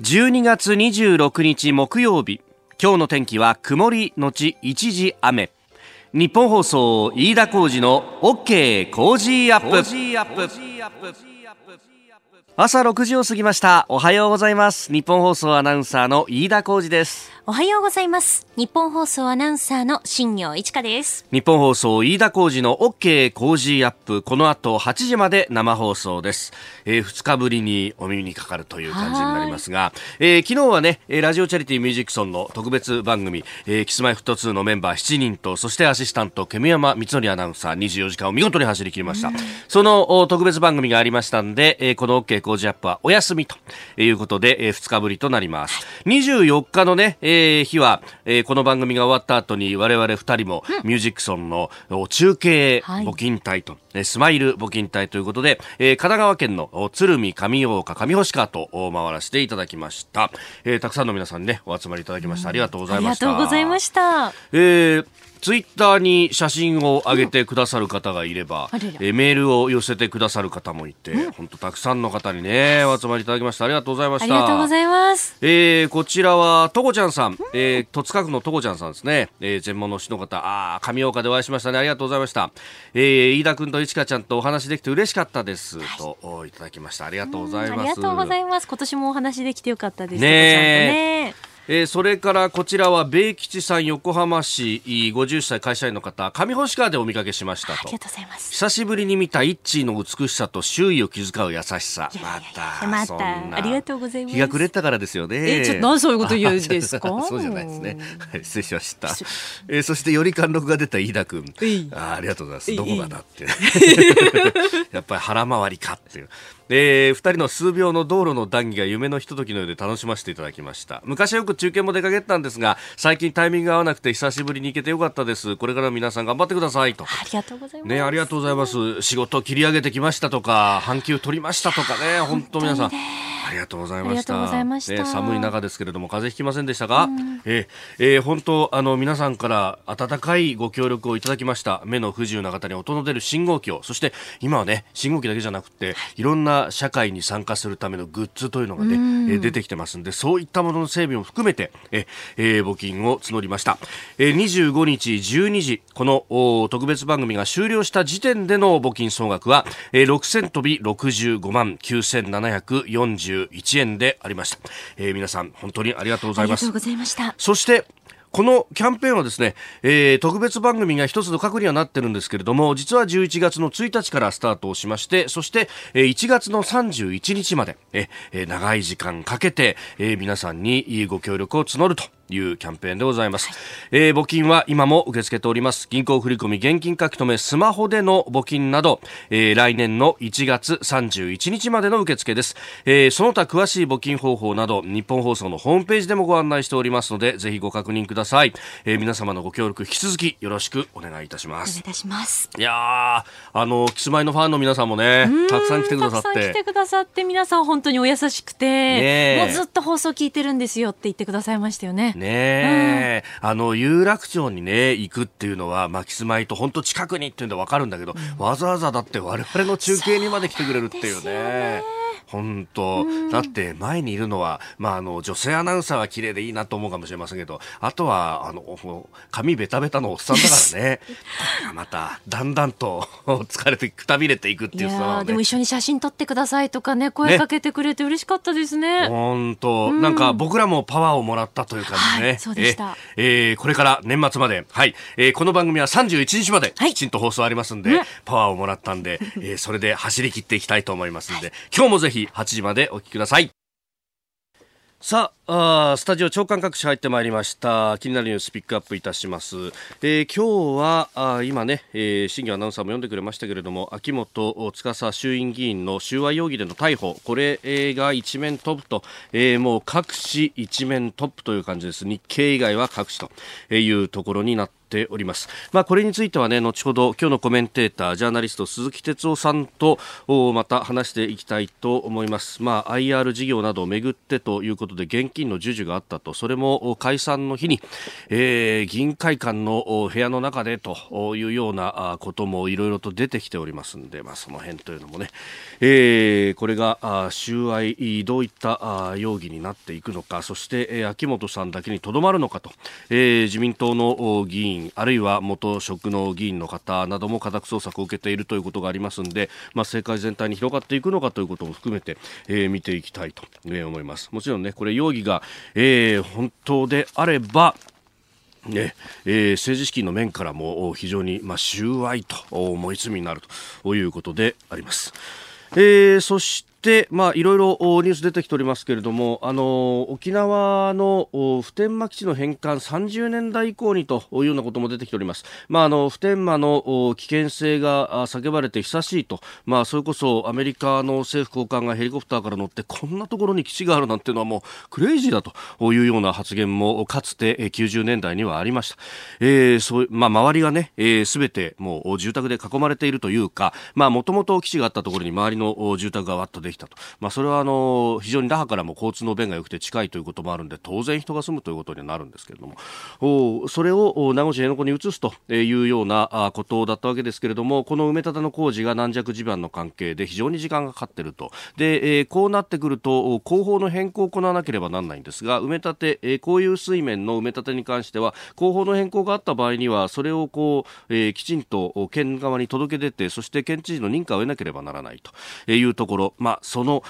12月26日木曜日。今日の天気は曇りのち一時雨。ニッポン放送飯田浩司の OK Cozy Up。朝6時を過ぎました。おはようございます。ニッポン放送アナウンサーの飯田浩司ですおはようございます。ニッポン放送アナウンサーの新行市佳です。ニッポン放送飯田浩司の OK Cozy Up。この後8時まで生放送です、えー、2日ぶりにお耳にかかるという感じになりますが、えー、昨日はねラジオチャリティーミュージックソンの特別番組、えー、キスマイフット2のメンバー7人とそしてアシスタント煙山光則アナウンサー24時間を見事に走り切りました、その特別番組がありましたんで、えー、この OK 工事アップはお休みということで、えー、2日ぶりとなります。24日のね、えー、日は、えー、この番組が終わった後に我々2人もミュージックソンの中継募金隊と、はい、スマイル募金隊ということで、えー、神奈川県の鶴見上大岡上星川と回らせていただきました、えー、たくさんの皆さんねお集まりいただきました、ありがとうございました。ありがとうございました、えーツイッターに写真を上げてくださる方がいれば、うん、えメールを寄せてくださる方もいて、本、う、当、ん、たくさんの方にね、お集まりいただきました。ありがとうございました。ありがとうございます。えー、こちらは、とこちゃんさん、うん、えー、戸塚区のとこちゃんさんですね。えー、全問の市の方、あ神岡でお会いしましたね。ありがとうございました。えー、飯田君といちかちゃんとお話できて嬉しかったです。はい、と、いただきました。ありがとうございます。ありがとうございます。今年もお話できてよかったです。ねねえー、それからこちらは米吉さん横浜市50歳会社員の方上星川でお見かけしましたと。ありがとうございます。久しぶりに見たイッチーの美しさと周囲を気遣う優しさ。またまた。ありがとうございます。日が暮れたからですよね。えちょっと何そういうこと言うんですか？そうじゃないですね。はい失礼しました。えー、そしてより貫禄が出た飯田君。あありがとうございます。どこがだって。やっぱり腹回りかっていうえー、2人の数秒の道路の談義が夢のひとときのようで楽しませていただきました。昔はよく中継も出かけてたんですが最近タイミングが合わなくて久しぶりに行けてよかったです。これから皆さん頑張ってくださいと。ありがとうございます。ねありがとうございます。仕事切り上げてきましたとか半休取りましたとかね。本当皆さんありがとうございました。ね、寒い中ですけれども、風邪ひきませんでしたか、うん、えー、えー、本当、あの、皆さんから温かいご協力をいただきました。目の不自由な方に音の出る信号機を、そして今はね、信号機だけじゃなくて、いろんな社会に参加するためのグッズというのがね、うん、えー、出てきてますんで、そういったものの整備も含めて、ええー、募金を募りました。えー、25日12時、この特別番組が終了した時点での募金総額は、えー、6000飛び65万9740 1円でありました、えー、皆さん本当にありがとうございます。そしてこのキャンペーンはですね、えー、特別番組が一つの核にはなってるんですけれども、実は11月の1日からスタートをしまして、そして、えー、1月の31日まで、えー、長い時間かけて、えー、皆さんにご協力を募るというキャンペーンでございます、はい、えー、募金は今も受け付けております。銀行振込現金書き留めスマホでの募金など、えー、来年の1月31日までの受付です、えー、その他詳しい募金方法など日本放送のホームページでもご案内しておりますのでぜひご確認ください、えー、皆様のご協力引き続きよろしくお願いいたします。お願いいたします。いやあのキスマイのファンの皆さんもねたくさん来てくださって。たくさん来てくださって皆さん本当にお優しくて、もうずっと放送聞いてるんですよって言ってくださいましたよねね、うん、あの有楽町にね行くっていうのは、まあ、キスマイと本当近くにっていうんで分かるんだけど、うん、わざわざだって我々の中継にまで来てくれるっていうね。本当、だって前にいるのは、まあ、あの女性アナウンサーは綺麗でいいなと思うかもしれませんけどあとはあの髪ベタベタのおっさんだからね。まただんだんと疲れてくたびれていくっていうさ、でも一緒に写真撮ってくださいとかね声かけてくれて嬉しかったですね。本当、なんか僕らもパワーをもらったという感じね、ええー、これから年末まではい、えー、この番組は31日まできちんと放送ありますんで、はい、パワーをもらったんで、えー、それで走り切っていきたいと思いますんで、今日もぜひ8時までお聞きください。さああスタジオ長官各紙入ってまいりました気になるニュースピックアップいたします、えー、今日はあ今ね、えー、新業アナウンサーも読んでくれましたけれども秋元司衆院議員の収賄容疑での逮捕これが一面トップと、えー、もう各紙一面トップという感じです日経以外は各紙というところになってております。まあ、これについてはね、後ほど今日のコメンテーター、ジャーナリスト鈴木哲夫さんとまた話していきたいと思います。まあ、IR 事業などをめぐってということで、現金の授受があったとそれも解散の日に、えー、議員会館の部屋の中でというようなこともいろいろと出てきておりますので、まあ、その辺というのもね、えー、これが収賄どういった容疑になっていくのかそして、秋元さんだけにとどまるのかと、えー、自民党の議員あるいは元職の議員の方なども家宅捜索を受けているということがありますので、まあ、政界全体に広がっていくのかということも含めて、えー、見ていきたいと思います。もちろんねこれ容疑が、えー、本当であればねえー、政治資金の面からも非常に、まあ、収賄と思い罪になるということであります。えー、そしてで、まあ、いろいろニュース出てきておりますけれども、あの、沖縄の普天間基地の返還30年代以降にというようなことも出てきております。まあ、あの、普天間の危険性が叫ばれて久しいと、まあ、それこそアメリカの政府高官がヘリコプターから乗って、こんなところに基地があるなんていうのはもうクレイジーだというような発言もかつて90年代にはありました。えー、そう、まあ、周りがね、す、えー、べ、てもう住宅で囲まれているというか、まあ、もともと基地があったところに周りの住宅がわっとできたと。まあ、それはあの非常に那覇からも交通の便が良くて近いということもあるんで当然人が住むということになるんですけれども。それを名護市辺野古に移すというようなことだったわけですけれどもこの埋め立ての工事が軟弱地盤の関係で非常に時間がかかっていると。で、えこうなってくると工法の変更を行わなければならないんですが埋め立て、えこういう水面の埋め立てに関しては工法の変更があった場合にはそれをこう、えきちんと県側に届け出てそして県知事の認可を得なければならないというところ、まあ、その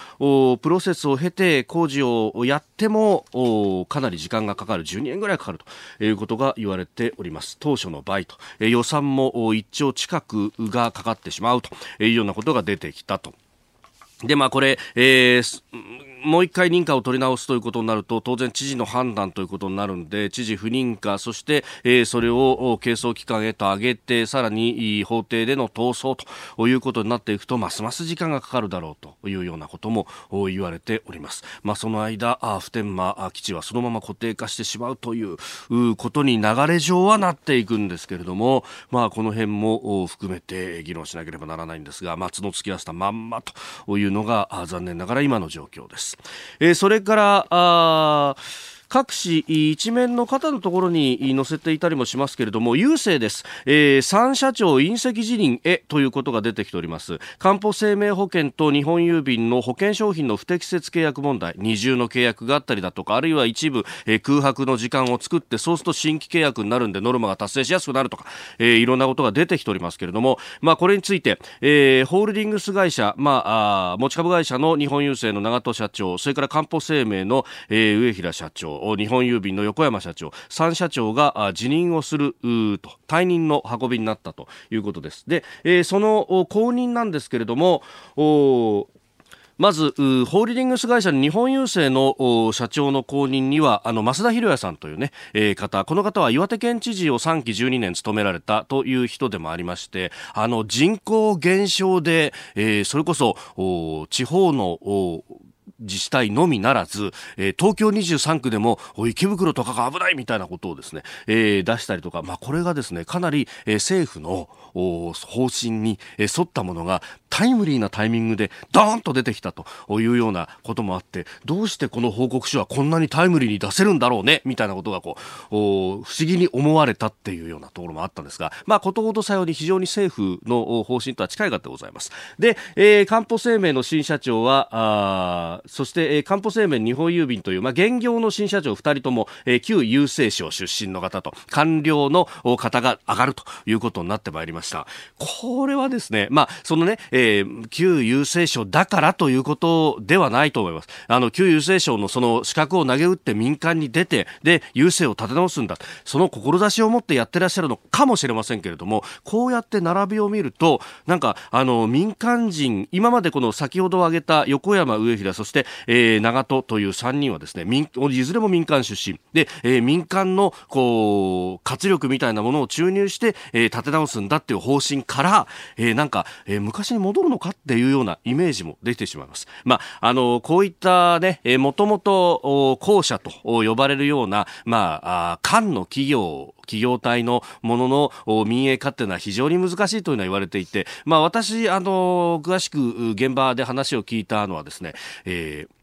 プロセスを経て工事をやってもかなり時間がかかる。12年ぐらいかかるということが言われております。当初の倍と。予算も1兆近くがかかってしまうというようなことが出てきたと。で、まあこれ、えー、もう一回認可を取り直すということになると当然知事の判断ということになるんで知事不認可そして、えー、それを係争機関へと上げてさらに法廷での逃走ということになっていくとますます時間がかかるだろうというようなことも言われております。まあ、その間普天間基地はそのまま固定化してしまうということに流れ上はなっていくんですけれども、まあ、この辺も含めて議論しなければならないんですが松の突き合わせたまんまというのが残念ながら今の状況です。。えー、それからあ各紙一面の方のところに載せていたりもしますけれども郵政です、えー、3社長隕石辞任へということが出てきております。かんぽ生命保険と日本郵便の保険商品の不適切契約問題。二重の契約があったりだとかあるいは一部、えー、空白の時間を作ってそうすると新規契約になるんでノルマが達成しやすくなるとか、えー、いろんなことが出てきておりますけれども、まあ、これについて、えー、ホールディングス会社、まあ、あ持ち株会社の日本郵政の長門社長それからかんぽ生命の、えー、上平社長日本郵便の横山社長3社長が辞任をすると退任の運びになったということです。で、えー、その後任なんですけれどもまず、ホールディングス会社の日本郵政の社長の後任には、あの、増田博也さんというね、えー、方、この方は岩手県知事を3期12年務められたという人でもありまして、あの、人口減少で、えー、それこそ、地方の自治体のみならず、えー、東京23区でも池袋とかが危ないみたいなことをですね、えー、出したりとか、まあ、これがですねかなり、えー、政府の方針に沿ったものがタイムリーなタイミングでドーンと出てきたというようなこともあってどうしてこの報告書はこんなにタイムリーに出せるんだろうねみたいなことがこう不思議に思われたっていうようなところもあったんですが、まあ、ことごとさように非常に政府の方針とは近い方でございます。で、えー、かんぽ生命の新社長はそして、えー、かんぽ生命日本郵便という、まあ、現業の新社長2人とも、えー、旧郵政省出身の方と官僚の方が上がるということになってまいりました。これはですね、まあ、そのね、えー、旧郵政省だからということではないと思います。あの、旧郵政省のその資格を投げ打って民間に出て、で、郵政を立て直すんだ。その志を持ってやってらっしゃるのかもしれませんけれども、こうやって並びを見ると、なんか、あの、民間人、今までこの先ほど挙げた横山上平、そして、えー、長門という3人はですね、民、いずれも民間出身。で、えー、民間の、こう、活力みたいなものを注入して、えー、立て直すんだっていう方針から、えー、なんか、えー、昔に戻るのかっていうようなイメージも出てしまいます。まあ、あの、こういったね、えー、もともと、校舎と呼ばれるような、まあ、あ官の企業企業体のものの民営化っていうのは非常に難しいというのは言われていて、まあ、私、あの、詳しく現場で話を聞いたのはですね、えー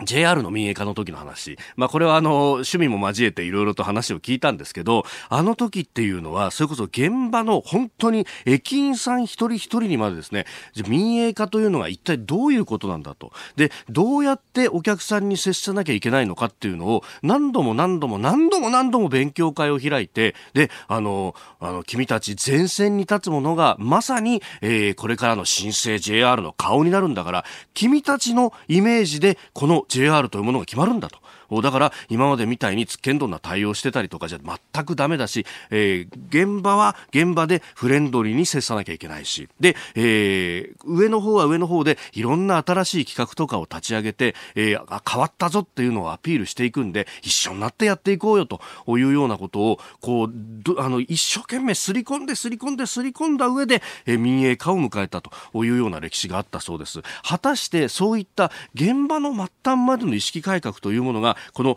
JR の民営化の時の話。まあこれはあの、趣味も交えていろいろと話を聞いたんですけど、あの時っていうのは、それこそ現場の本当に駅員さん一人一人にまでですね、民営化というのが一体どういうことなんだと。で、どうやってお客さんに接さなきゃいけないのかっていうのを、何度も何度も何度も何度も勉強会を開いて、で、あの、あの、君たち前線に立つ者が、まさに、えー、これからの新生 JR の顔になるんだから、君たちのイメージで、この JR というものが決まるんだと。だから今までみたいにつっけんどんな対応してたりとかじゃ全くダメだし、えー、現場は現場でフレンドリーに接さなきゃいけないし、で、えー、上の方は上の方でいろんな新しい企画とかを立ち上げて、えー、変わったぞっていうのをアピールしていくんで、一緒になってやっていこうよというようなことを、こう、あの、一生懸命すり込んで、すり込んで、すり込んだ上で、えー、民営化を迎えたというような歴史があったそうです。果たしてそういった現場の末端までの意識改革というものがこの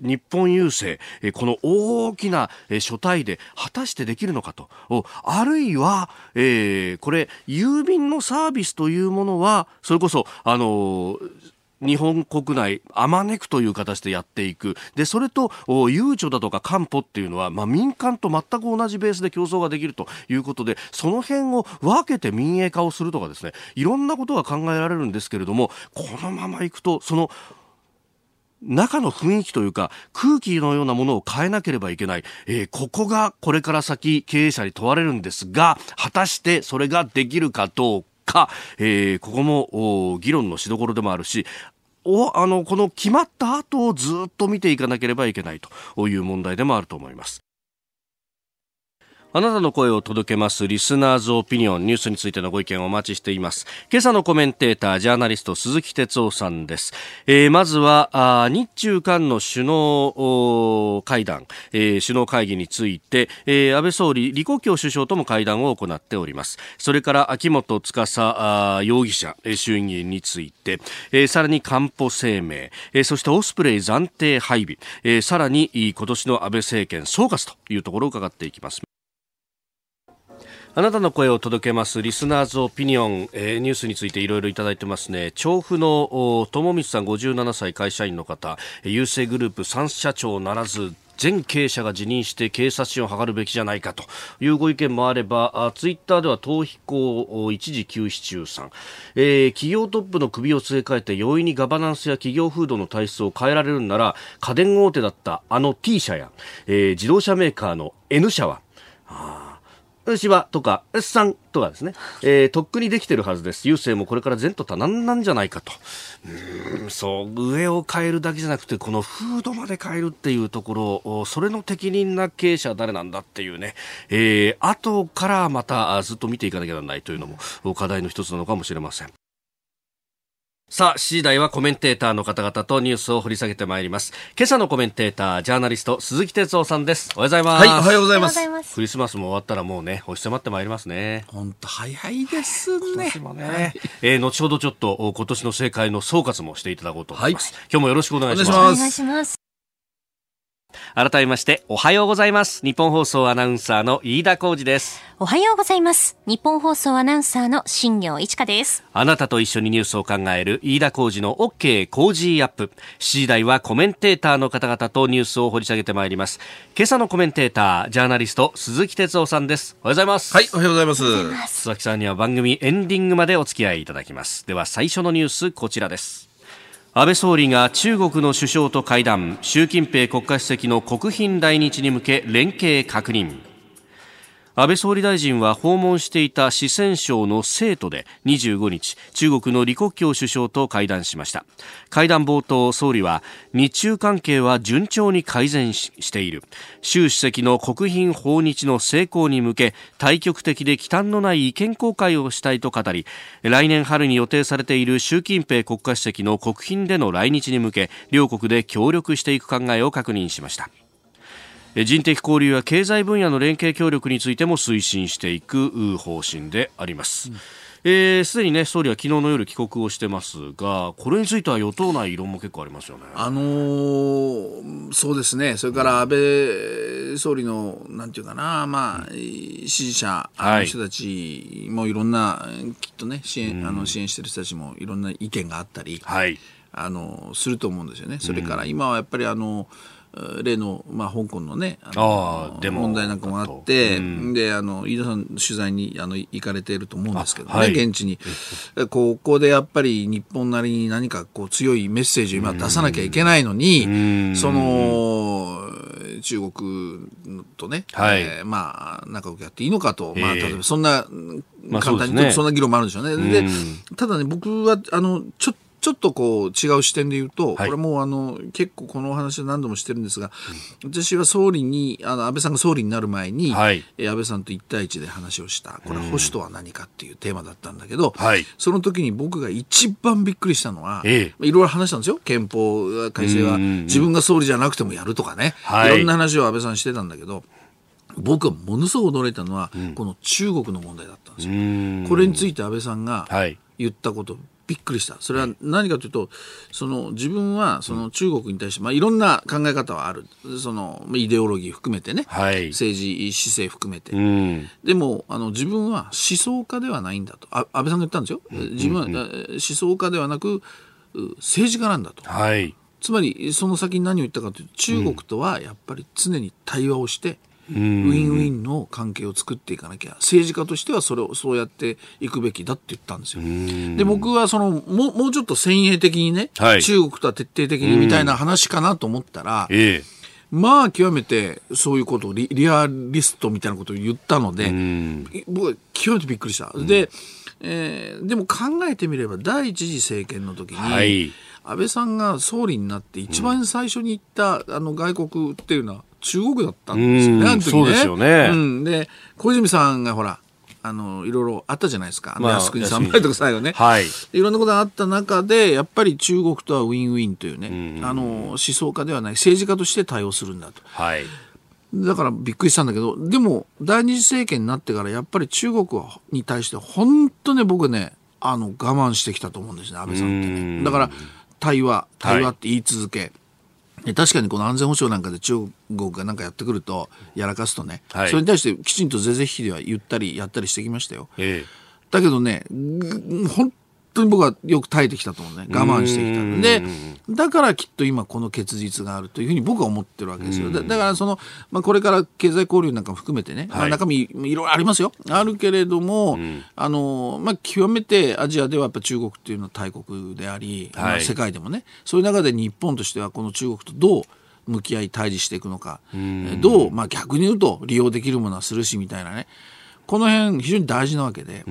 日本郵政この大きな書体で果たしてできるのかとあるいは、えー、これ郵便のサービスというものはそれこそあの日本国内、あまねくという形でやっていく。で、それと、ゆうちょだとか官報っていうのは、まあ、民間と全く同じベースで競争ができるということで、その辺を分けて民営化をするとかですね、いろんなことが考えられるんですけれども、このままいくと、その、中の雰囲気というか空気のようなものを変えなければいけない、えー、ここがこれから先経営者に問われるんですが果たしてそれができるかどうか、えー、ここも議論のしどころでもあるしおあのこの決まった後をずっと見ていかなければいけないという問題でもあると思います。あなたの声を届けますリスナーズオピニオンニュースについてのご意見をお待ちしています。今朝のコメンテーター、ジャーナリスト鈴木哲夫さんです。えー、まずはあ日中間の首脳会談、えー、首脳会議について、えー、安倍総理、李克強首相とも会談を行っております。それから秋元司容疑者、衆議員について、えー、さらに官保声明、えー、そしてオスプレイ暫定配備、えー、さらに今年の安倍政権総括というところを伺っていきます。あなたの声を届けますリスナーズオピニオン、えー、ニュースについていろいろいただいてますね。調布の友光さん57歳会社員の方。郵政グループ3社長ならず全経営者が辞任して警察署を図るべきじゃないかと。いうご意見もあればあツイッターでは逃避行一時休止中さん、えー、企業トップの首を据え替えて容易にガバナンスや企業風土の体質を変えられるんなら家電大手だったあの T 社や、えー、自動車メーカーの N 社は、はしわとか S さんとかですね、えー、とっくにできてるはずです。郵政もこれから前途多難なんじゃないかと。うん、そう、上を変えるだけじゃなくて、この風土まで変えるっていうところ、それの適任な経営者は誰なんだっていうね、えー、後からまたずっと見ていかなきゃならないというのも課題の一つなのかもしれません。さあ、7時台はコメンテーターの方々とニュースを掘り下げてまいります。今朝のコメンテーター、ジャーナリスト、鈴木哲夫さんです。おはようございます。はい、おはようございます。クリスマスも終わったらもうね、押し迫ってまいりますね。本当早いですね。もね。えー、後ほどちょっと今年の正解の総括もしていただこうと思います。はい、今日もよろしくお願いします。お願いします。改めましておはようございます。日本放送アナウンサーの飯田浩二です。おはようございます。日本放送アナウンサーの新業一華です。あなたと一緒にニュースを考える飯田浩二の OK 工事アップ。7時台はコメンテーターの方々とニュースを掘り下げてまいります。今朝のコメンテータージャーナリスト鈴木哲夫さんです。おはようございます。はいおはようございます。鈴木さんには番組エンディングまでお付き合いいただきます。では最初のニュースこちらです安倍総理が中国の首相と会談。習近平国家主席の国賓来日に向け連携確認。安倍総理大臣は訪問していた四川省の成都で25日中国の李克強首相と会談しました。会談冒頭総理は日中関係は順調に改善している。習主席の国賓訪日の成功に向け対極的で忌憚のない意見交換をしたいと語り来年春に予定されている習近平国家主席の国賓での来日に向け両国で協力していく考えを確認しました。人的交流や経済分野の連携協力についても推進していく方針であります。す、うん、で、にね総理は昨日の夜帰国をしてますがこれについては与党内異論も結構ありますよね。あのー、そうですねそれから安倍総理のなんていうかなまあ支持者の人たちもいろんな、きっとね支援、うん、あの支援してる人たちもいろんな意見があったり。はいあのすると思うんですよね。それから今はやっぱりあの、例の、まあ、香港のねあの問題なんかもあって、うん、であの飯田さん取材にあの行かれていると思うんですけどね、はい、現地に。ここでやっぱり日本なりに何かこう強いメッセージを今出さなきゃいけないのに、うん、その中国とね、はい、えー、まあ仲良くやっていいのかと、まあ、例えばそんな簡単に、まあね、そんな議論もあるんでしょうね。でただね僕はあのちょっとちょっとこう違う視点で言うと、はい、これもあの結構このお話は何度もしてるんですが、うん、私は総理にあの安倍さんが総理になる前に、はい、安倍さんと一対一で話をした。これは保守とは何かっていうテーマだったんだけど、はい、その時に僕が一番びっくりしたのは、ええ、いろいろ話したんですよ。憲法改正は自分が総理じゃなくてもやるとかね、い、ろんな話を安倍さんしてたんだけど。僕はものすごく驚いたのは、うん、この中国の問題だったんですよ。これについて安倍さんが言ったこと、びっくりした。それは何かというと、その自分はその中国に対して、まあ、いろんな考え方はある。そのイデオロギー含めてね、はい、政治姿勢含めて。うん、でもあの自分は思想家ではないんだと。あ安倍さんが言ったんですよ。自分は、うんうん、思想家ではなく政治家なんだと。はい、つまりその先に何を言ったかというと中国とはやっぱり常に対話をして、ウィンウィンの関係を作っていかなきゃ。政治家としてはそれをそうやっていくべきだって言ったんですよ。で僕はそのももうちょっと先鋭的にね、はい、中国とは徹底的にみたいな話かなと思ったら、ええ、まあ極めてそういうことをリリアリストみたいなことを言ったので僕は極めてびっくりした。でえー、でも考えてみれば第一次政権の時に、はい、安倍さんが総理になって一番最初に行った、あの外国っていうのは中国だったんですよね、あの時ね。そうですよね。うん、で、小泉さんがほら、あの、いろいろあったじゃないですか。まあ、靖国参拝とか最後ね。はい。いろんなことがあった中で、やっぱり中国とはウィンウィンというね、あの、思想家ではない、政治家として対応するんだと。はい。だからびっくりしたんだけど、でも、第二次政権になってから、やっぱり中国に対して、本当ね、僕ね、あの、我慢してきたと思うんですね、安倍さんってね。だから、対話、対話って言い続け、はい確かにこの安全保障なんかで中国がなんかやってくるとやらかすとね、はい、それに対してきちんと是々非では言ったりやったりしてきましたよ。えだけどね本当に僕はよく耐えてきたと思うね。我慢してきたでだからきっと今この結実があるというふうに僕は思ってるわけですよ。だからその、まあ、これから経済交流なんかも含めてね、はい、まあ、中身いろいろありますよ。あるけれども、あのまあ、極めてアジアではやっぱ中国っていうのは大国であり、はい、まあ、世界でもね。そういう中で日本としてはこの中国とどう向き合い対峙していくのか、どう、まあ、逆に言うと利用できるものはするしみたいなねこの辺非常に大事なわけで、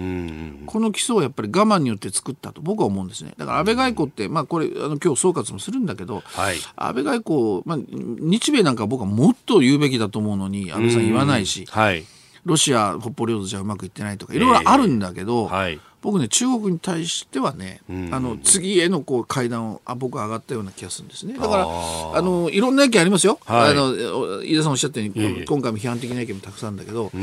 この基礎をやっぱり我慢によって作ったと僕は思うんですね。だから安倍外交って、まあこれ、あの今日総括もするんだけど、はい、安倍外交、まあ日米なんか僕はもっと言うべきだと思うのに、安倍さん言わないし、はい、ロシア、北方領土じゃうまくいってないとか、いろいろあるんだけど、えーはい、僕ね、中国に対してはね、あの次へのこう階段をあ僕は上がったような気がするんですね。だからあのいろんな意見ありますよ。はい、あの飯田さんおっしゃったように、今回も批判的な意見もたくさんだけど、あ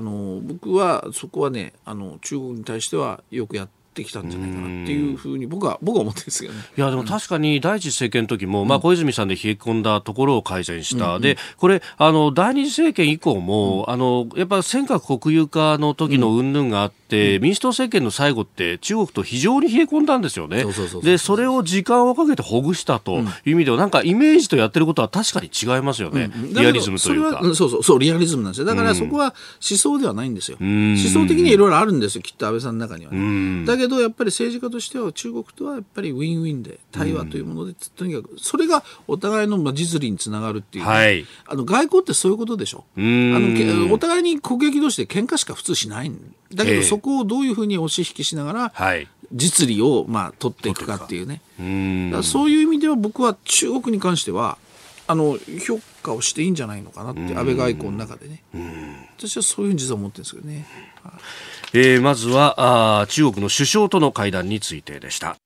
の僕はそこはねあの中国に対してはよくやってってきたんじゃないかなっていうふうに僕は僕は思ってるんですけどね。いやでも確かに第一次政権の時も、うん、まあ小泉さんで冷え込んだところを改善した。うんうん、でこれあの第二次政権以降も、うん、あのやっぱ尖閣国有化の時の云々があって、うん、民主党政権の最後って中国と非常に冷え込んだんですよね。でそれを時間をかけてほぐしたという意味では、なんかイメージとやってることは確かに違いますよね。リアリズムというか。そうそうそうリアリズムなんですよ。だからそこは思想ではないんですよ。思想的にはいろいろあるんですよ。きっと安倍さんの中には、ね。だけどやっぱり政治家としては中国とはやっぱりウィンウィンで対話というもので、うん、とにかくそれがお互いの実利につながるっていう、ね、はい、あの外交ってそういうことでしょ。あのお互いに国益同士で喧嘩しか普通しないんだけど、そこをどういうふうに押し引きしながら、はい、実利をまあ取っていくかっていうね。うそういう意味では僕は中国に関してはあの評価をしていいんじゃないのかなって安倍外交の中でね。私はそういうふうに実は思ってるんですけどね。えー、まずはあ中国の首相との会談についてでした。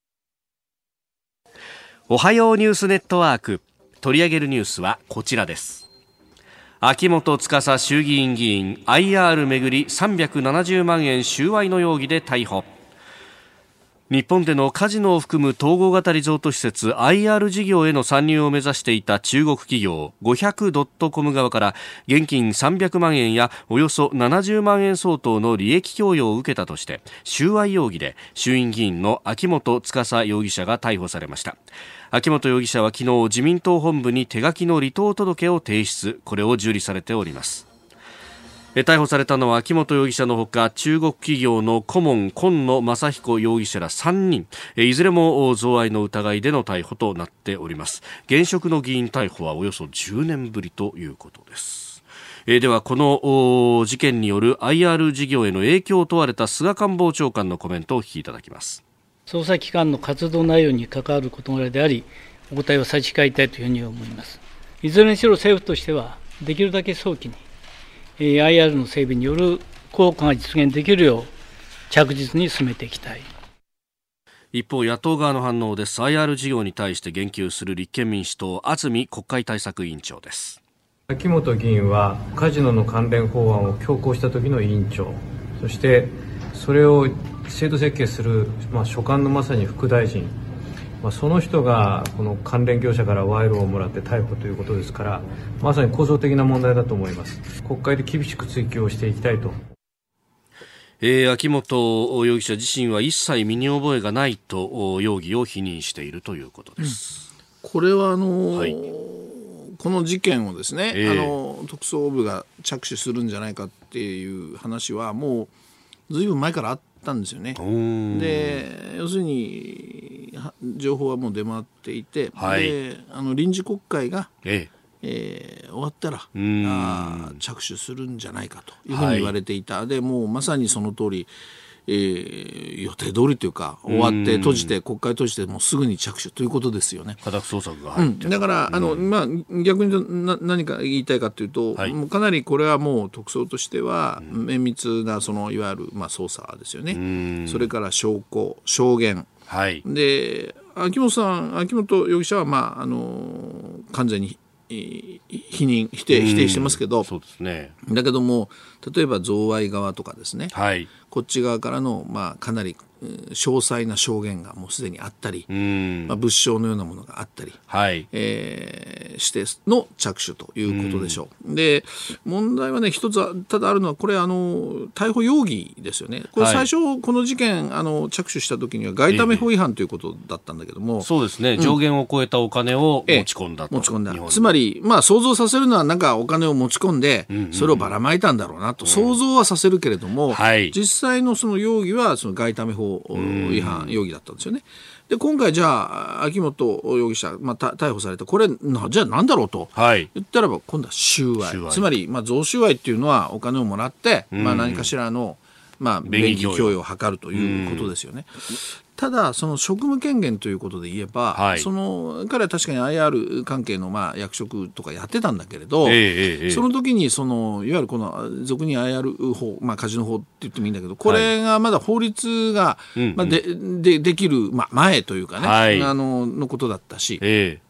おはようニュースネットワーク。取り上げるニュースはこちらです。秋元司衆議院議員 IR めぐり370万円収賄の容疑で逮捕。日本でのカジノを含む統合型リゾート施設 IR 事業への参入を目指していた中国企業500 .com 側から現金300万円やおよそ70万円相当の利益供与を受けたとして収賄容疑で衆院議員の秋元司容疑者が逮捕されました。秋元容疑者は昨日自民党本部に手書きの離党届を提出。これを受理されております。逮捕されたのは秋元容疑者のほか中国企業の顧問今野正彦容疑者ら3人。いずれも贈賄の疑いでの逮捕となっております。現職の議員逮捕はおよそ10年ぶりということです。えではこの事件による IR 事業への影響を問われた菅官房長官のコメントをお聞きいただきます。捜査機関の活動内容に関わる事柄でありお答えを差し控えたいというふうに思います。いずれにしろ政府としてはできるだけ早期に IR の整備による効果が実現できるよう着実に進めていきたい。一方野党側の反応です。IR 事業に対して言及する立憲民主党安住国会対策委員長です。秋本議員はカジノの関連法案を強行した時の委員長。そしてそれを制度設計する、まあ、所管のまさに副大臣まあ、その人がこの関連業者から賄賂をもらって逮捕ということですからまさに構造的な問題だと思います。国会で厳しく追及をしていきたいと。えー、秋元容疑者自身は一切身に覚えがないと容疑を否認しているということです。うん、これはあのーはい、この事件をですね、えー、あの特捜部が着手するんじゃないかっていう話はもうずいぶん前からあったんですよね。で要するに情報はもう出回っていて、はい、であの臨時国会が、ええ。えー、終わったらあ着手するんじゃないかというふうに言われていた、はい、でもうまさにその通りえー、予定通りというか終わって閉じて国会閉じてもうすぐに着手ということですよね。家宅捜索が入って、うん、だからあの、まあ、逆にな何か言いたいかというと、はい、もうかなりこれはもう特捜としては綿密なそのいわゆる、まあ、捜査ですよね。それから証拠証言、はい、で秋元さん秋元容疑者は、まあ、あの完全に否認否定否定してますけど、そうですね、だけども例えば贈賄側とかですね、はい、こっち側からの、まあ、かなり詳細な証言がもうすでにあったり、まあ、物証のようなものがあったり、はい。えー、しての着手ということでしょう。で問題はね一つただあるのはこれあの逮捕容疑ですよね。これ最初、はい、この事件あの着手した時には外為法違反ということだったんだけども、えー、そうですね、上限を超えたお金を持ち込んだと、持ち込んだ。つまり、まあ、想像させるのはなんかお金を持ち込んで、それをばらまいたんだろうなと、想像はさせるけれども、はい、実際のその容疑はその外為法違反容疑だったんですよね。で今回じゃあ秋元容疑者、まあ、逮捕されてこれなじゃあ何だろうと、はい、言ったらば今度は収賄。つまり、まあ、贈収賄っていうのはお金をもらって、まあ、何かしらの、まあ、便宜供与。を図るということですよね。ただ、その職務権限ということで言えば、はい、その彼は確かに IR 関係のまあ役職とかやってたんだけれど、えー、その時にそのいわゆるこの俗に IR 法、まあ、カジノ法って言ってもいいんだけど、これがまだ法律が、まあ、ででできる、まあ、前というかね、はい、あののことだったし。えー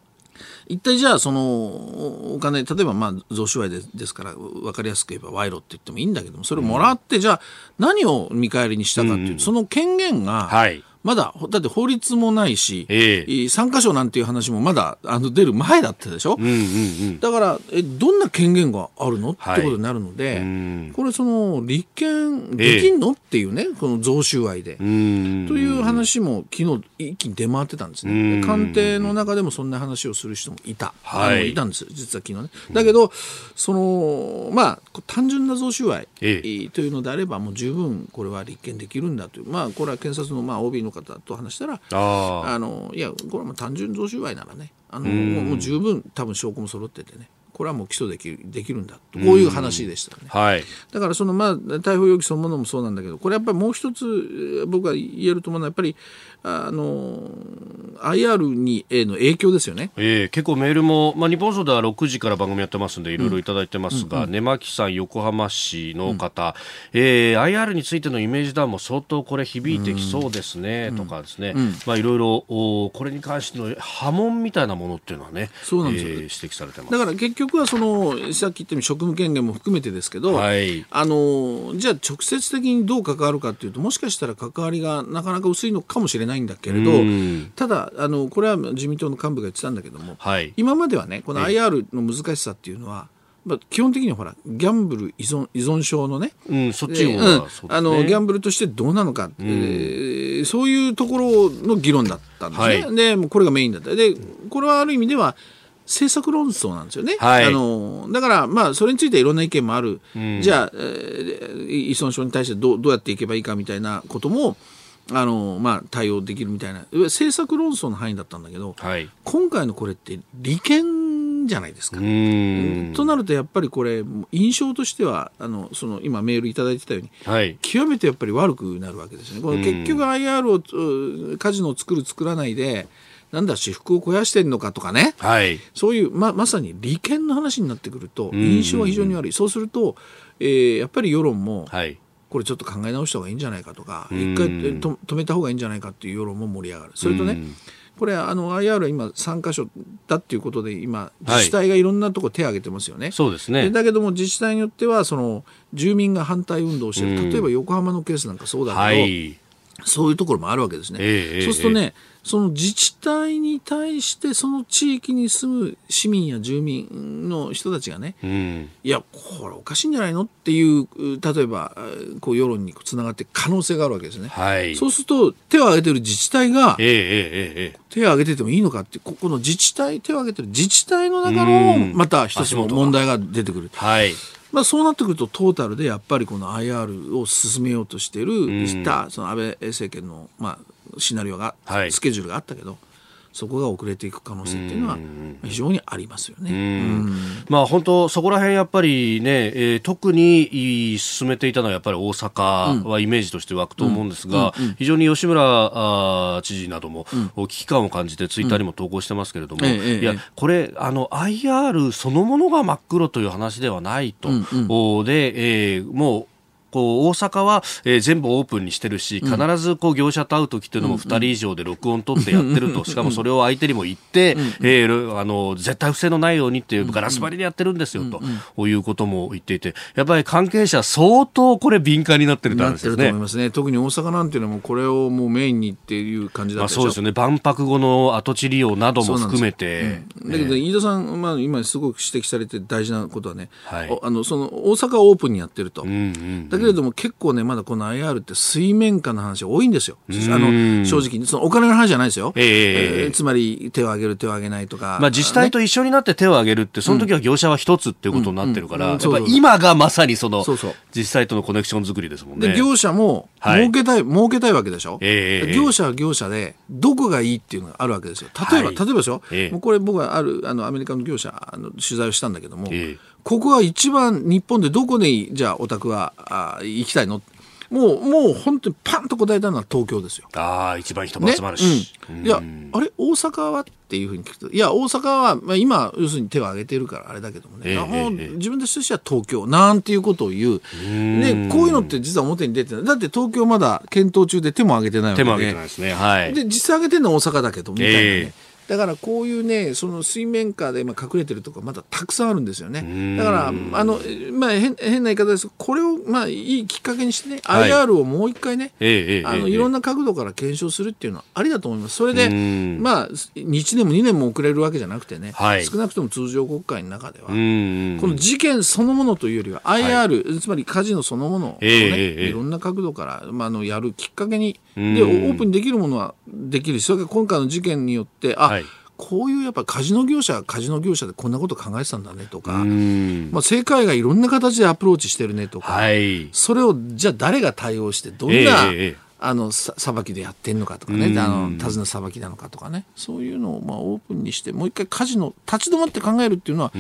一体じゃあそのお金例えばまあ贈収賄でですから分かりやすく言えば賄賂って言ってもいいんだけどもそれをもらって、じゃあ何を見返りにしたかっていう、その権限が、はいまだ、だって法律もないし、えー、参加賞なんていう話もまだあの出る前だったでしょ、うんうんうん、だからえ、どんな権限があるの、はい、ってことになるので、これ、その立件できんの、えー、っていうね、この贈収賄で。という話も昨日一気に出回ってたんですね。官邸の中でもそんな話をする人もいた、はい、いたんです実は昨日ね。だけど、そのまあ、単純な贈収賄、えー、というのであれば、もう十分これは立件できるんだという、まあ、これは検察のまあ OB のの方と話したらあのいやこれはもう単純贈収賄ならねあのもう十分多分証拠も揃っててねこれはもう起訴できるできるんだとこういう話でしたね、はい、だからそのまあ逮捕容疑そのものもそうなんだけどこれやっぱりもう一つ僕は言えると思うのはやっぱりあの IR にへの影響ですよね、えー、結構メールも、まあ、日本放送では6時から番組やってますんでいろいろいただいてますが、うんうん、根巻さん横浜市の方、うん、えー、IR についてのイメージダウンも相当これ響いてきそうですね、うん、とかですね、うん、まあ、いろいろおこれに関しての波紋みたいなものっていうのはねそうなんですよ、えー、指摘されてます。だから結局局はそのさっき言ったように職務権限も含めてですけど、はい、あのじゃあ直接的にどう関わるかというともしかしたら関わりがなかなか薄いのかもしれないんだけれどただあのこれは自民党の幹部が言ってたんだけども、はい、今まではねこの IR の難しさっていうのは、まあ、基本的にはほらギャンブル依存依存症のね、うん、そっちも、うん、あのギャンブルとしてどうなのか、うん、えー、そういうところの議論だったんですね、はい、でこれがメインだった。でこれはある意味では政策論争なんですよね、はい、あのだからまあそれについていろんな意見もある、うん、じゃあ、えー、依存症に対してどうどうやっていけばいいかみたいなこともあのまあ、対応できるみたいな。政策論争の範囲だったんだけど、はい、今回のこれって利権じゃないですか。となるとやっぱりこれ印象としてはあのその今メールいただいてたように、はい、極めてやっぱり悪くなるわけですね。これ結局 IR をカジノを作る作らないでなんだ私服を肥やしてるのかとかね、はい、そういうままさに利権の話になってくると印象は非常に悪い。そうすると、えー、やっぱり世論も、はいこれちょっと考え直した方がいいんじゃないかとか、一回止めた方がいいんじゃないかっていう世論も盛り上がる。それとね、これあの IR は今3箇所だっていうことで今自治体がいろんなところ手を挙げてますよね。はい、そうですね。だけども自治体によってはその住民が反対運動をしてる。例えば横浜のケースなんかそうだけど、はい、そういうところもあるわけですね。えー、そうするとね、その自治体に対してその地域に住む市民や住民の人たちがね、うん、いやこれおかしいんじゃないのっていう例えばこう世論につながって可能性があるわけですね、はい、そうすると手を挙げてる自治体が、手を挙げててもいいのかってここの自治体手を挙げてる自治体の中のまた一つの問題が出てくる。はい。まあ、そうなってくるとトータルでやっぱりこの IR を進めようとしている、うん、その安倍政権の、まあ、シナリオが、はい、スケジュールがあったけどそこが遅れていく可能性っていうのは非常にありますよね。まあ本当そこら辺やっぱりね、えー、特に進めていたのはやっぱり大阪はイメージとして湧くと思うんですが、非常に吉村あ知事なども、危機感を感じてツイッターにも投稿してますけれども、いやこれあの IR そのものが真っ黒という話ではないと、うんうん、で、えー、もうこう大阪は、えー、全部オープンにしてるし、必ずこう業者と会う時っていうのも2人以上で録音取ってやってると、しかもそれを相手にも言って、えー、あの絶対不正のないようにっていうガラス張りでやってるんですよと、いうことも言っていて、やっぱり関係者相当これ敏感になってるんですね。と思いますね。特に大阪なんていうのもこれをもうメインにっていう感じだったそうですよね。万博後の跡地利用なども含めて。だけど飯田さん、まあ今すごく指摘されて大事なことはね、はい、あのその大阪オープンにやってると。うんうんうんだけれども結構ね、まだこの IR って水面下の話多いんですよ。あの、正直に。そのお金の話じゃないですよ。えー、えー、つまり手を挙げる、手を挙げないとか。まあ自治体と一緒になって手を挙げるって、その時は業者は一つっていうことになってるから、今がまさにその、そうそう実際とのコネクション作りですもんね。で、業者も、儲けたい、はい、儲けたいわけでしょ？えー、業者は業者で、どこがいいっていうのがあるわけですよ。例えば、はい、例えばでしょ。えー、もうこれ僕はある、あの、アメリカの業者、あの取材をしたんだけども、えーここは一番日本でどこにじゃあお宅はあ行きたいの？もうもう本当にパンと答えたのは東京ですよ。ああ一番人も集まるし、ね？うん、いやあれ？大阪はっていうふうに聞くといや大阪は、まあ、今要するに手を挙げてるからあれだけどもね、えー、自分でしては東京。なんていうことを言う。でこういうのって実は表に出てない。だって東京まだ検討中で手も挙げてないわけで。手も挙げてないですね。はい。で実際挙げてるのは大阪だけどみたいなね、えーだからこういうね、その水面下で今隠れてるとこまだたくさんあるんですよね。だから、あの、まあ変変な言い方です。これをまあいいきっかけにしてね、はい、IR をもう一回ね、えあのいろんな角度から検証するっていうのはありだと思います。それで、まあ、1年も2年も遅れるわけじゃなくてね、はい、少なくとも通常国会の中では、この事件そのものというよりは IR、はい、つまりカジノそのものをね、いろんな角度から、まあ、あのやるきっかけに、で、オープンにできるものはできるし、それから今回の事件によって、あ、はいこういうやっぱカジノ業者はカジノ業者でこんなこと考えてたんだねとか、まあ、政界がいろんな形でアプローチしてるねとか、はい、それをじゃあ誰が対応してどんな、えー、あのさばきでやってんのかとかね、あの手綱さばきなのかとかねそういうのをまあオープンにしてもう一回カジノ立ち止まって考えるっていうのは、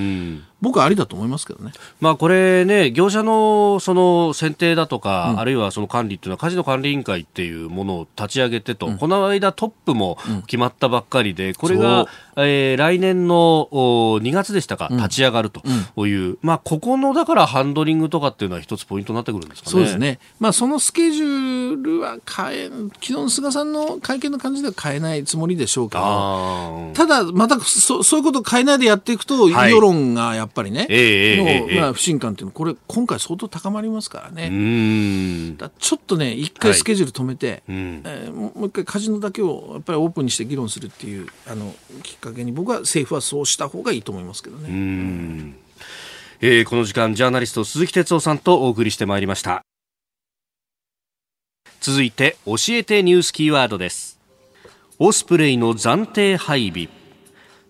僕はありだと思いますけどね。まあこれね、業者のその選定だとか、うん、あるいはその管理っていうのは、カジノ管理委員会っていうものを立ち上げてと、うん、この間トップも決まったばっかりで、これが、えー、来年の2月でしたか、立ち上がるという、まあここのだからハンドリングとかっていうのは一つポイントになってくるんですかね。そうですね。まあそのスケジュールは変え、昨日の菅さんの会見の感じでは変えないつもりでしょうけど、ただまたそそういうこと変えないでやっていくと、世論がやっっぱりね、えー、の、まあ、不信感っていうのは、これ、今回相当高まりますからね。うんちょっとね、一回スケジュール止めて、はい、えー、もう一回カジノだけをやっぱりオープンにして議論するっていうあのきっかけに、僕は政府はそうした方がいいと思いますけどね。うんえー、この時間、ジャーナリスト鈴木哲夫さんとお送りしてまいりました。続いて、教えてニュースキーワードです。オスプレイの暫定配備。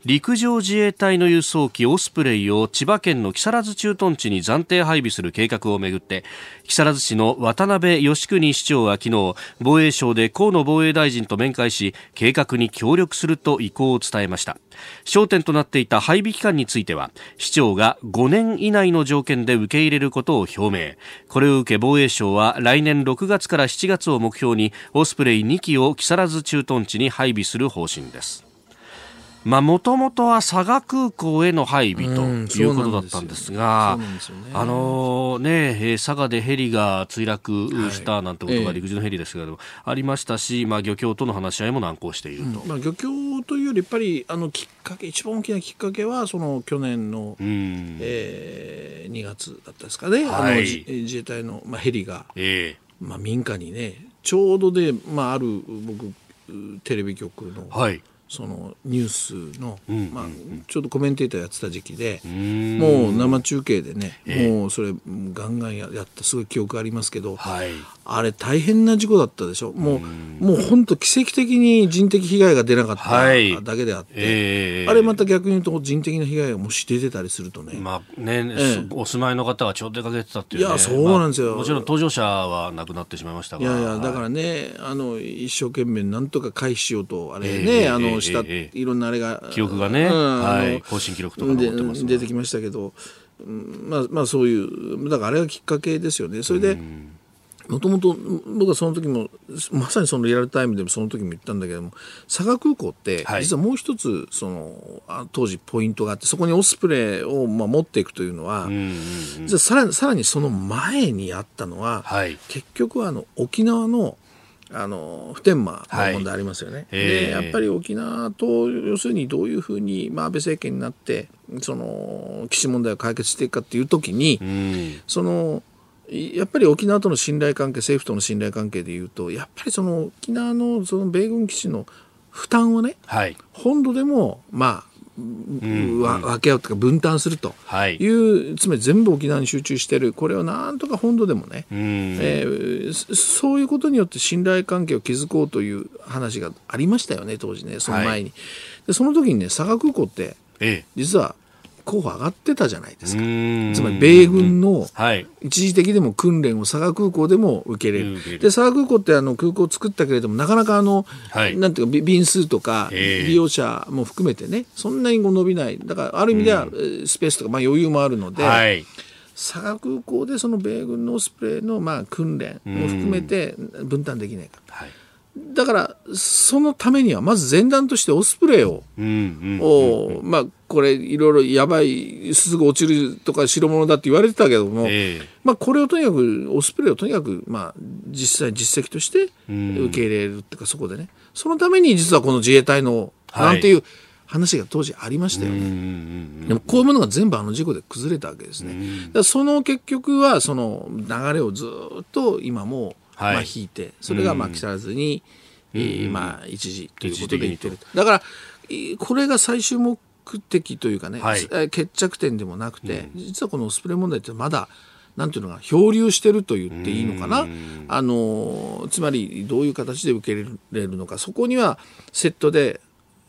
陸上自衛隊の輸送機オスプレイを千葉県の木更津駐屯地に暫定配備する計画をめぐって木更津市の渡辺義国市長は昨日防衛省で河野防衛大臣と面会し計画に協力すると意向を伝えました。焦点となっていた配備期間については市長が5年以内の条件で受け入れることを表明。これを受け防衛省は来年6月から7月を目標にオスプレイ2機を木更津駐屯地に配備する方針です、もともとは佐賀空港への配備ということだったんですが、ね、あのね、佐賀でヘリが墜落したなんてことが陸上のヘリですけれどありましたし、まあ、漁協との話し合いも難航していると。うん、まあ、漁協というより、やっぱりあのきっかけ、一番大きなきっかけは、その去年の、うん、えー、2月だったですかね、はい、あの自衛隊の、まあ、ヘリが、えーまあ、民家にね、ちょうどで、まあ、ある僕、テレビ局の、はいそのニュースの、まあ、ちょうどコメンテーターやってた時期でもう生中継でね、もうそれガンガンやったすごい記憶ありますけど、はい、あれ大変な事故だったでしょ？もうもう本当奇跡的に人的被害が出なかっただけであって、えー、あれまた逆に言うと人的な被害がもし出てたりするとね,、まあね、えー、お住まいの方がちょうど出かけてたっていう、ね、いやそうなんですよ、まあ、もちろん搭乗者は亡くなってしまいましたが。いやいやだからね、あの一生懸命なんとか回避しようとあれね、えー、あのした、えー、いろんなあれが記録がね、うん、はい、更新記録とか出出てきましたけど、まあまあそういうだからあれがきっかけですよね。それで、うん。もともと僕はその時もまさにそのリアルタイムでもその時も言ったんだけども佐賀空港って実はもう一つその当時ポイントがあってそこにオスプレイをまあ持っていくというのは実はさらにさらにその前にあったのは、はい、結局はあの沖縄のあの普天間の問題ありますよね、はい、でやっぱり沖縄と要するにどういうふうに、まあ、安倍政権になってその基地問題を解決していくかっていう時に、そのやっぱり沖縄との信頼関係政府との信頼関係でいうとやっぱりその沖縄のその米軍基地の負担をね、はい、本土でもまあうん分け合うとか分担すると。い。う、はい、つまり全部沖縄に集中してる。これをなんとか本土でもね、うん、えー、そういうことによって信頼関係を築こうという話がありましたよね当時ねその前に。はい、でその時にね佐賀空港って実は候補上がってたじゃないですか。つまり米軍の一時的でも訓練を佐賀空港でも受けれる。で佐賀空港ってあの空港を作ったけれどもなかなかあの、はい、なんていうか便数とか利用者も含めてねそんなに伸びない。だからある意味ではスペースとかまあ余裕もあるので。はい。佐賀空港でその米軍のオスプレイのまあ訓練も含めて分担できないか、はい。だから、そのためには、まず前段としてオスプレイを、まあ、これ、いろいろやばい、すぐ落ちるとか代物だって言われてたけども、えー、まあ、これをとにかく、オスプレイをとにかく、まあ、実際実績として受け入れるっていうか、そこでね、そのために実はこの自衛隊の、なんていう、話が当時ありましたよね。でもこういうものが全部あの事故で崩れたわけですね。その結局はその流れをずっと今もはい、まあ、引いてそれがまあ木更津に、うん、まあ、一時ということで言ってるだからこれが最終目的というかね、はい、決着点でもなくて、うん、実はこのスプレー問題ってまだなんていうのが漂流してると言っていいのかな、あのつまりどういう形で受け入れるのか。そこにはセットで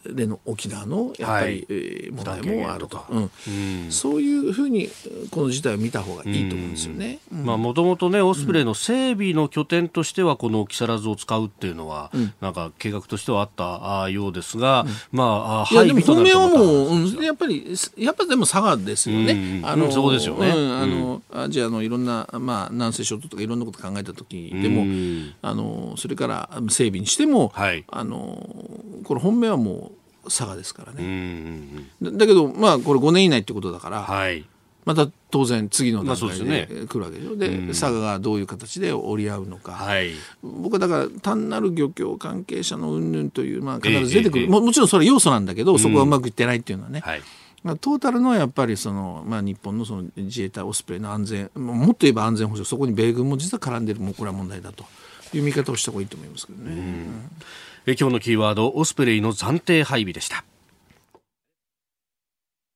例の沖縄のやっぱり、問題もあると、うん、そういうふうにこの事態を見た方がいいと思うんですよね。もともとねオスプレイの整備の拠点としてはこの木更津を使うっていうのは、うん、なんか計画としてはあったあようですが、うん、まあいやでも本命はもう、うん、やっぱりやっぱでも佐賀ですよね。あのそこですよね。あのアジアのいろんなまあ南西諸島とかいろんなこと考えた時でも、あのそれから整備にしても、はい、あのこれ本命はもう佐賀ですからね。だけどまあこれ5年以内ってことだから、はい、また当然次の段階で来るわけでしょ。で、ね、佐賀がどういう形で折り合うのか、はい、僕はだから単なる漁協関係者の云々という、まあ、必ず出てくる、えーえー、ももちろんそれは要素なんだけど、そこはうまくいってないっていうのはね。はい。トータルのやっぱりその、まあ、日本のその自衛隊オスプレイの安全もっと言えば安全保障そこに米軍も実は絡んでいる。もうこれは問題だという見方をした方がいいと思いますけどね。うん、え今日のキーワードオスプレイの暫定配備でした。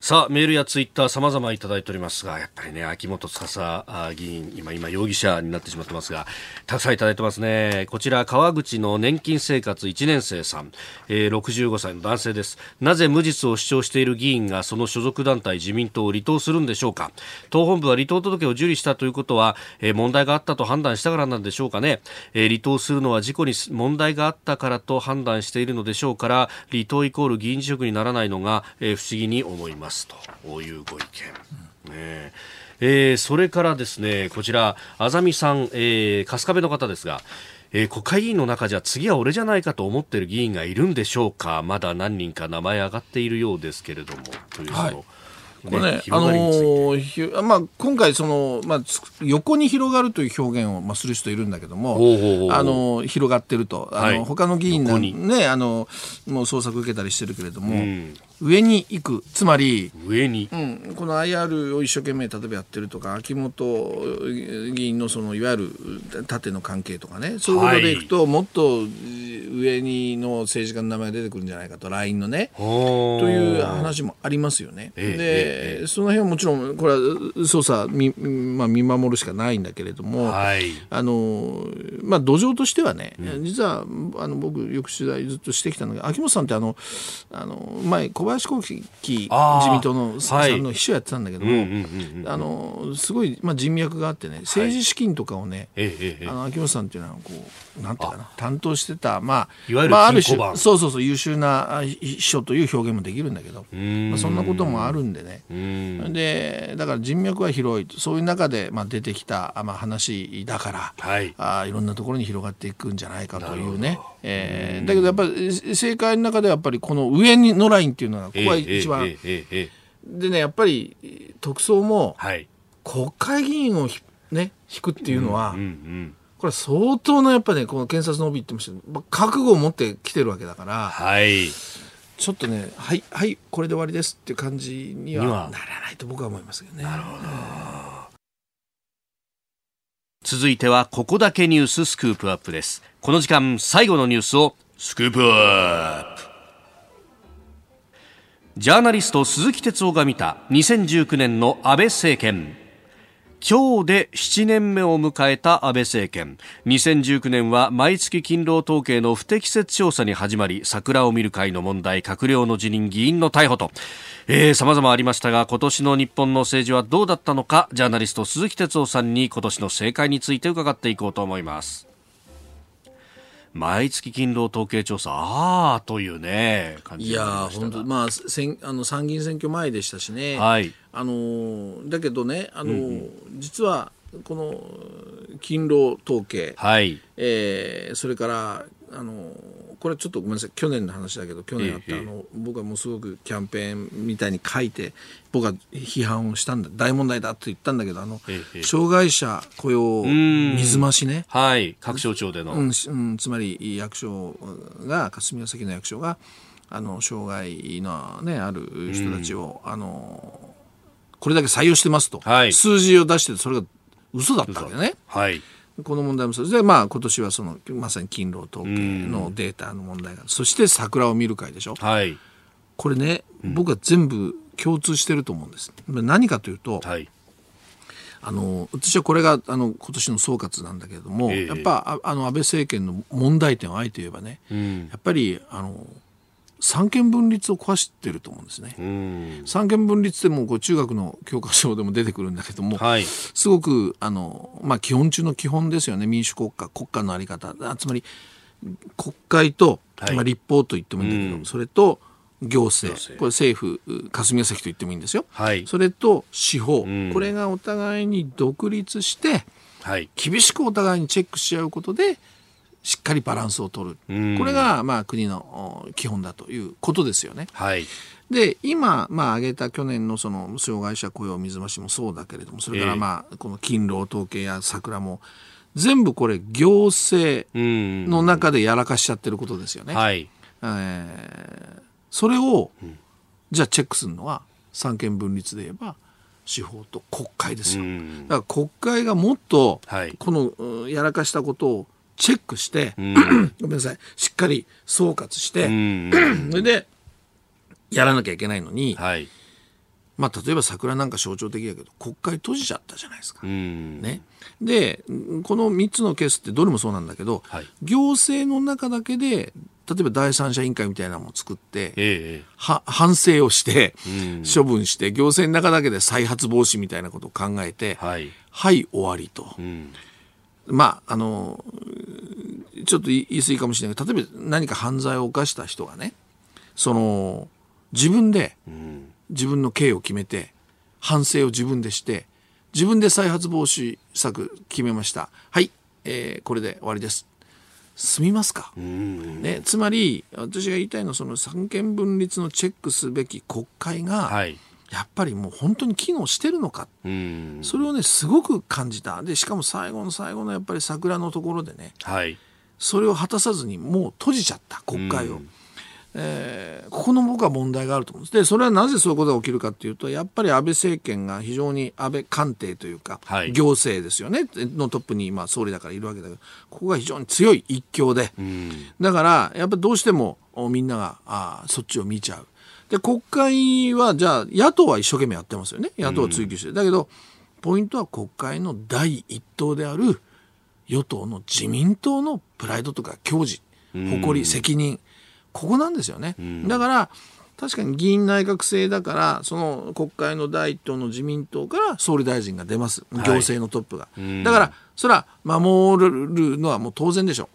さあ、メールやツイッター様々いただいておりますが、やっぱりね、秋元司議員、今、今、容疑者になってしまってますが、たくさんいただいてますね。こちら、川口の年金生活1年生さん、えー、65歳の男性です。なぜ無実を主張している議員がその所属団体自民党を離党するんでしょうか。党本部は離党届を受理したということは、えー、問題があったと判断したからなんでしょうかね。えー、離党するのは事故に問題があったからと判断しているのでしょうから、離党イコール議員辞職にならないのが、えー、不思議に思います。ますというご意見。ねえ。ー、それからですねこちらあざみさん、えー、春日部の方ですが、えー、国会議員の中じゃ次は俺じゃないかと思っている議員がいるんでしょうか。まだ何人か名前上がっているようですけれどもというその、はい。これね、あのー、まあ、今回その、まあ、横に広がるという表現を、まあ、する人いるんだけども、あの広がってると、あの、はい、他の議員なんね、あの、もう捜索受けたりしてるけれども、うん、上に行く。つまり上に、うん、この IR を一生懸命例えばやってるとか秋元議員のそのいわゆる縦の関係とかね。そういうことでいくと、はい、もっと上にの政治家の名前が出てくるんじゃないかと。LINE のね。という話もありますよね。で、え。その辺はもちろんこれは捜査み、まあ、見守るしかないんだけれども、はい、あのまあ、土壌としてはね、うん、実はあの僕よく取材ずっとしてきたのが秋元さんってあのあの前小林林幸喜自民党のさんの秘書やってたんだけども、あのすごい、まあ、人脈があってね政治資金とかをね、はい、あの秋元さんっていうのはこうなんていうかな担当してたまあいわゆる、まあ、ある種そうそうそう優秀な秘書という表現もできるんだけど、まあ、そんなこともあるんでね。でだから人脈は広いそういう中で、まあ、出てきた、まあ、話だから、はい、あいろんなところに広がっていくんじゃないかというね。えー、だけどやっぱり政界の中ではやっぱりこの上のラインっていうのがここが一番、えーえー、でねやっぱり特捜も国会議員をね引くっていうのは、うんうんうんこれ相当なやっぱねこの検察の帯言ってました、覚悟を持ってきてるわけだから、はい、ちょっとねはいはいこれで終わりですっていう感じには。ならないと僕は思いますけどね。なるほど、続いてはここだけニューススクープアップです。この時間最後のニュースをスクープアップ。ジャーナリスト鈴木哲夫が見た2019年の安倍政権今日で7年目を迎えた安倍政権。2019年は毎月勤労統計の不適切調査に始まり桜を見る会の問題閣僚の辞任議員の逮捕と。えー、様々ありましたが今年の日本の政治はどうだったのかジャーナリスト鈴木哲夫さんに今年の政界について伺っていこうと思います。毎月勤労統計調査、ああというね、感じいや本当、まあ、選あの参議院選挙前でしたしね、はい、あのだけどね、あの、うん、実はこの勤労統計、はい。えー、それからあのこれちょっとごめんなさい。去年の話だけど去年あった、あの僕はもうすごくキャンペーンみたいに書いて僕は批判をしたんだ。大問題だと言ったんだけどあの、障害者雇用水増しね。はい。各省庁での、うんうん、つまり役所が霞が関の役所があの障害の、ね、ある人たちを、あのこれだけ採用してますと、はい、数字を出してそれが嘘だったわけね。はいこの問題もそうです。で、まあ今年はその、まさに勤労統計のデータの問題が、そして桜を見る会でしょ。はい。これね、僕は全部共通してると思うんです。何かというと、はい。あの私はこれがあの今年の総括なんだけれども、えー、やっぱあの安倍政権の問題点をあえて言えばね、うん、やっぱりあの三権分立を壊してると思うんですね。三権分立ってもこう中学の教科書でも出てくるんだけども、はい、すごくあの、まあ、基本中の基本ですよね。民主国家国家の在り方。つまり国会と、はい、まあ、立法と言ってもいいんだけど、それと行政。これ政府霞が関と言ってもいいんですよ、はい、それと司法、これがお互いに独立して、はい、厳しくお互いにチェックし合うことでしっかりバランスを取る、これがまあ国の基本だということですよね。はい、で今、まあ、挙げた去年のその障害者雇用水増しもそうだけれどもそれからまあこの勤労統計や桜も全部これ行政の中でやらかしちゃってることですよね。はい。えー、それを、じゃあチェックするのは三権分立で言えば司法と国会ですよ。だから国会がもっとこのやらかしたことをチェックして、ごめんなさい、しっかり総括して、それでやらなきゃいけないのに、はい、まあ、例えば桜なんか象徴的だけど国会閉じちゃったじゃないですか。ね、でこの3つのケースってどれもそうなんだけど、はい、行政の中だけで例えば第三者委員会みたいなのを作って、ええ、反省をして、処分して行政の中だけで再発防止みたいなことを考えて、はい、はい、終わりと。まあ、あの、ちょっと言い過ぎかもしれない。けど、例えば何か犯罪を犯した人がね、その、自分で、自分の刑を決めて、反省を自分でして、自分で再発防止策決めました。はい、えー、これで終わりです。済みますか、ね、つまり私が言いたいのはその三権分立のチェックすべき国会が、はい、やっぱりもう本当に機能してるのか、それをねすごく感じた。でしかも最後の最後のやっぱり桜のところでね、はい、それを果たさずにもう閉じちゃった国会を。えー、ここの僕は問題があると思うんです。で、それはなぜそういうことが起きるかというと、やっぱり安倍政権が非常に安倍官邸というか、はい、行政ですよね、のトップに今総理だからいるわけだけど、ここが非常に強い一強で、だから、やっぱりどうしてもみんながあそっちを見ちゃう。で、国会は、じゃあ、野党は一生懸命やってますよね。野党は追及して。だけど、ポイントは国会の第一党である与党の自民党のプライドとか矜持、誇り、責任、ここなんですよね。だから確かに議員内閣制だからその国会の第一党の自民党から総理大臣が出ます。行政のトップが、はい、だからそれは守るのはもう当然でしょう。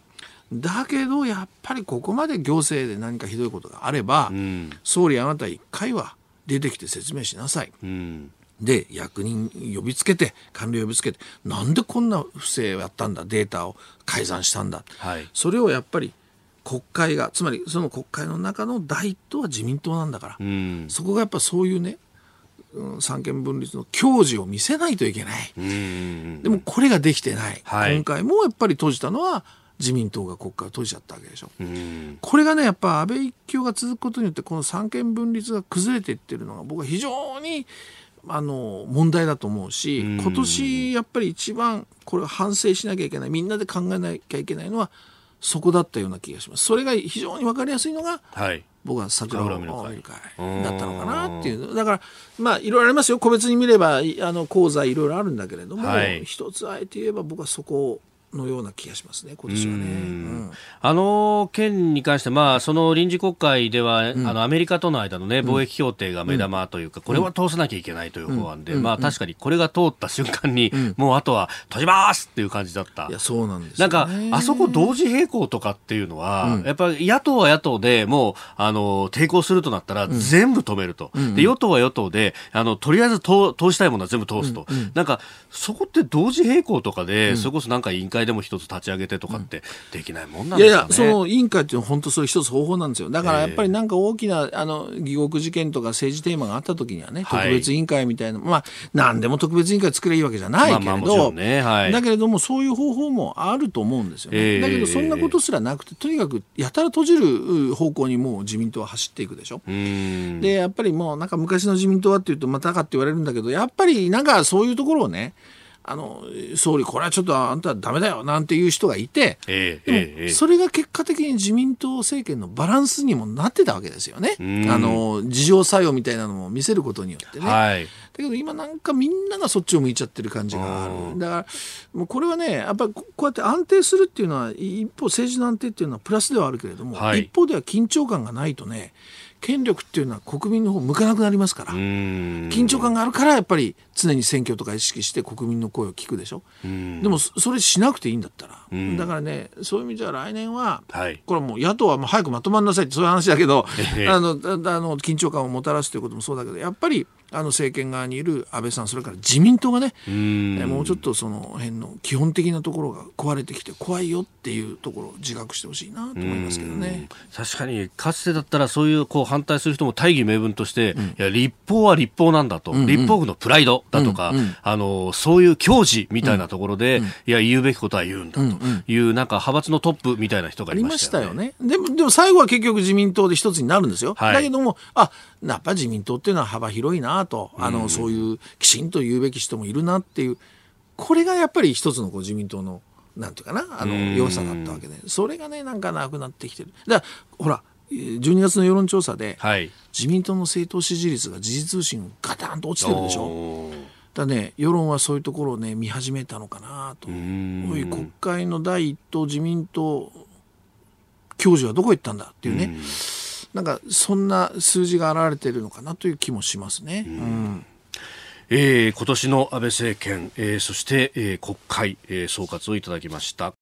だけどやっぱりここまで行政で何かひどいことがあれば、うん、総理あなた一回は出てきて説明しなさい、うん、で役人呼びつけて官僚呼びつけてなんでこんな不正をやったんだデータを改ざんしたんだ、はい、それをやっぱり国会がつまりその国会の中の第一党は自民党なんだから、うん、そこがやっぱそういうね、うん、三権分立の矜持を見せないといけない、うん、でもこれができてない、はい、今回もやっぱり閉じたのは自民党が国会を閉じちゃったわけでしょ、うん、これがねやっぱ安倍一強が続くことによってこの三権分立が崩れていってるのが僕は非常にあの問題だと思うし、今年やっぱり一番これを反省しなきゃいけないみんなで考えなきゃいけないのはそこだったような気がします。それが非常に分かりやすいのが、はい、僕は桜を見る会だったのかなっていう。だから、まあ、いろいろありますよ。個別に見れば、あの、講座いろいろあるんだけれども、はい、一つあえて言えば僕はそこをのような気がしますね、今年はね。うん、あの件に関して、まあ、その臨時国会では、うん、あのアメリカとの間の、ね、貿易協定が目玉というか、これは通さなきゃいけないという法案で、まあ、確かにこれが通った瞬間に、もうあとは閉じますっていう感じだった。いや、そうなんです、ね、なんか、あそこ同時並行とかっていうのは、やっぱり野党は野党でもう、あの、抵抗するとなったら、全部止めると。で、与党は与党で、あの、とりあえず通通したいものは全部通すと。なんか、そこって同時並行とかで、それこそなんか委員会でも一つ立ち上げげてとかってできないもんなんですか、ね、いやいや、その委員会っていうのは本当それ一つ方法なんですよ。だからやっぱりなんか大きな、あの、疑獄事件とか政治テーマがあった時にはね、特別委員会みたいな、まあ、何でも特別委員会作ればいいわけじゃないけれど、ねはい、だけれどもそういう方法もあると思うんですよね。えー、だけどそんなことすらなくて、とにかくやたら閉じる方向にもう自民党は走っていくでしょ。で、やっぱりもうなんか昔の自民党はっていうとまたかって言われるんだけど、やっぱりなんかそういうところをね、あの総理、これはちょっとあんただめだよなんていう人がいて、えー、でもそれが結果的に自民党政権のバランスにもなってたわけですよね、あの自浄作用みたいなのも見せることによってね。はい、だけど今なんかみんながそっちを向いちゃってる感じがある。だからもうこれはねやっぱりこうやって安定するっていうのは一方政治の安定っていうのはプラスではあるけれども、はい、一方では緊張感がないとね権力っていうのは国民の方向かなくなりますから。緊張感があるからやっぱり常に選挙とか意識して国民の声を聞くでしょ。でもそれしなくていいんだったら。だからねそういう意味では来年は、はい、これはもう野党はもう早くまとまんなさいってそういう話だけどあのあの緊張感をもたらすということもそうだけどやっぱりあの政権側にいる安倍さん、それから自民党がね、もうちょっとその辺の基本的なところが壊れてきて怖いよっていうところを自覚してほしいなと思いますけどね。確かに、かつてだったらそういうこう反対する人も大義名分として、うん、いや立法は立法なんだと、うんうん、立法府のプライドだとか、うんうん、あのそういう矜持みたいなところで、うん、いや、言うべきことは言うんだと。いう、なんか派閥のトップみたいな人がいましたよね。よね。でもでも最後は結局自民党で一つになるんですよ。はい、だけども、あやっぱり自民党っていうのは幅広いなと、あの、そういうきちんと言うべき人もいるなっていう、これがやっぱり一つのこう自民党の、なんていうかな、あの、良さだったわけで、それがね、なんかなくなってきてる。だから、ほら、12月の世論調査で、はい、自民党の政党支持率が時事通信ガタンと落ちてるでしょ。だね、世論はそういうところをね、見始めたのかなと。国会の第一党自民党教授はどこ行ったんだっていうね。うなんか、そんな数字が現れているのかなという気もしますね。うん、えー、今年の安倍政権、えー、そして、えー、国会、えー、総括をいただきました。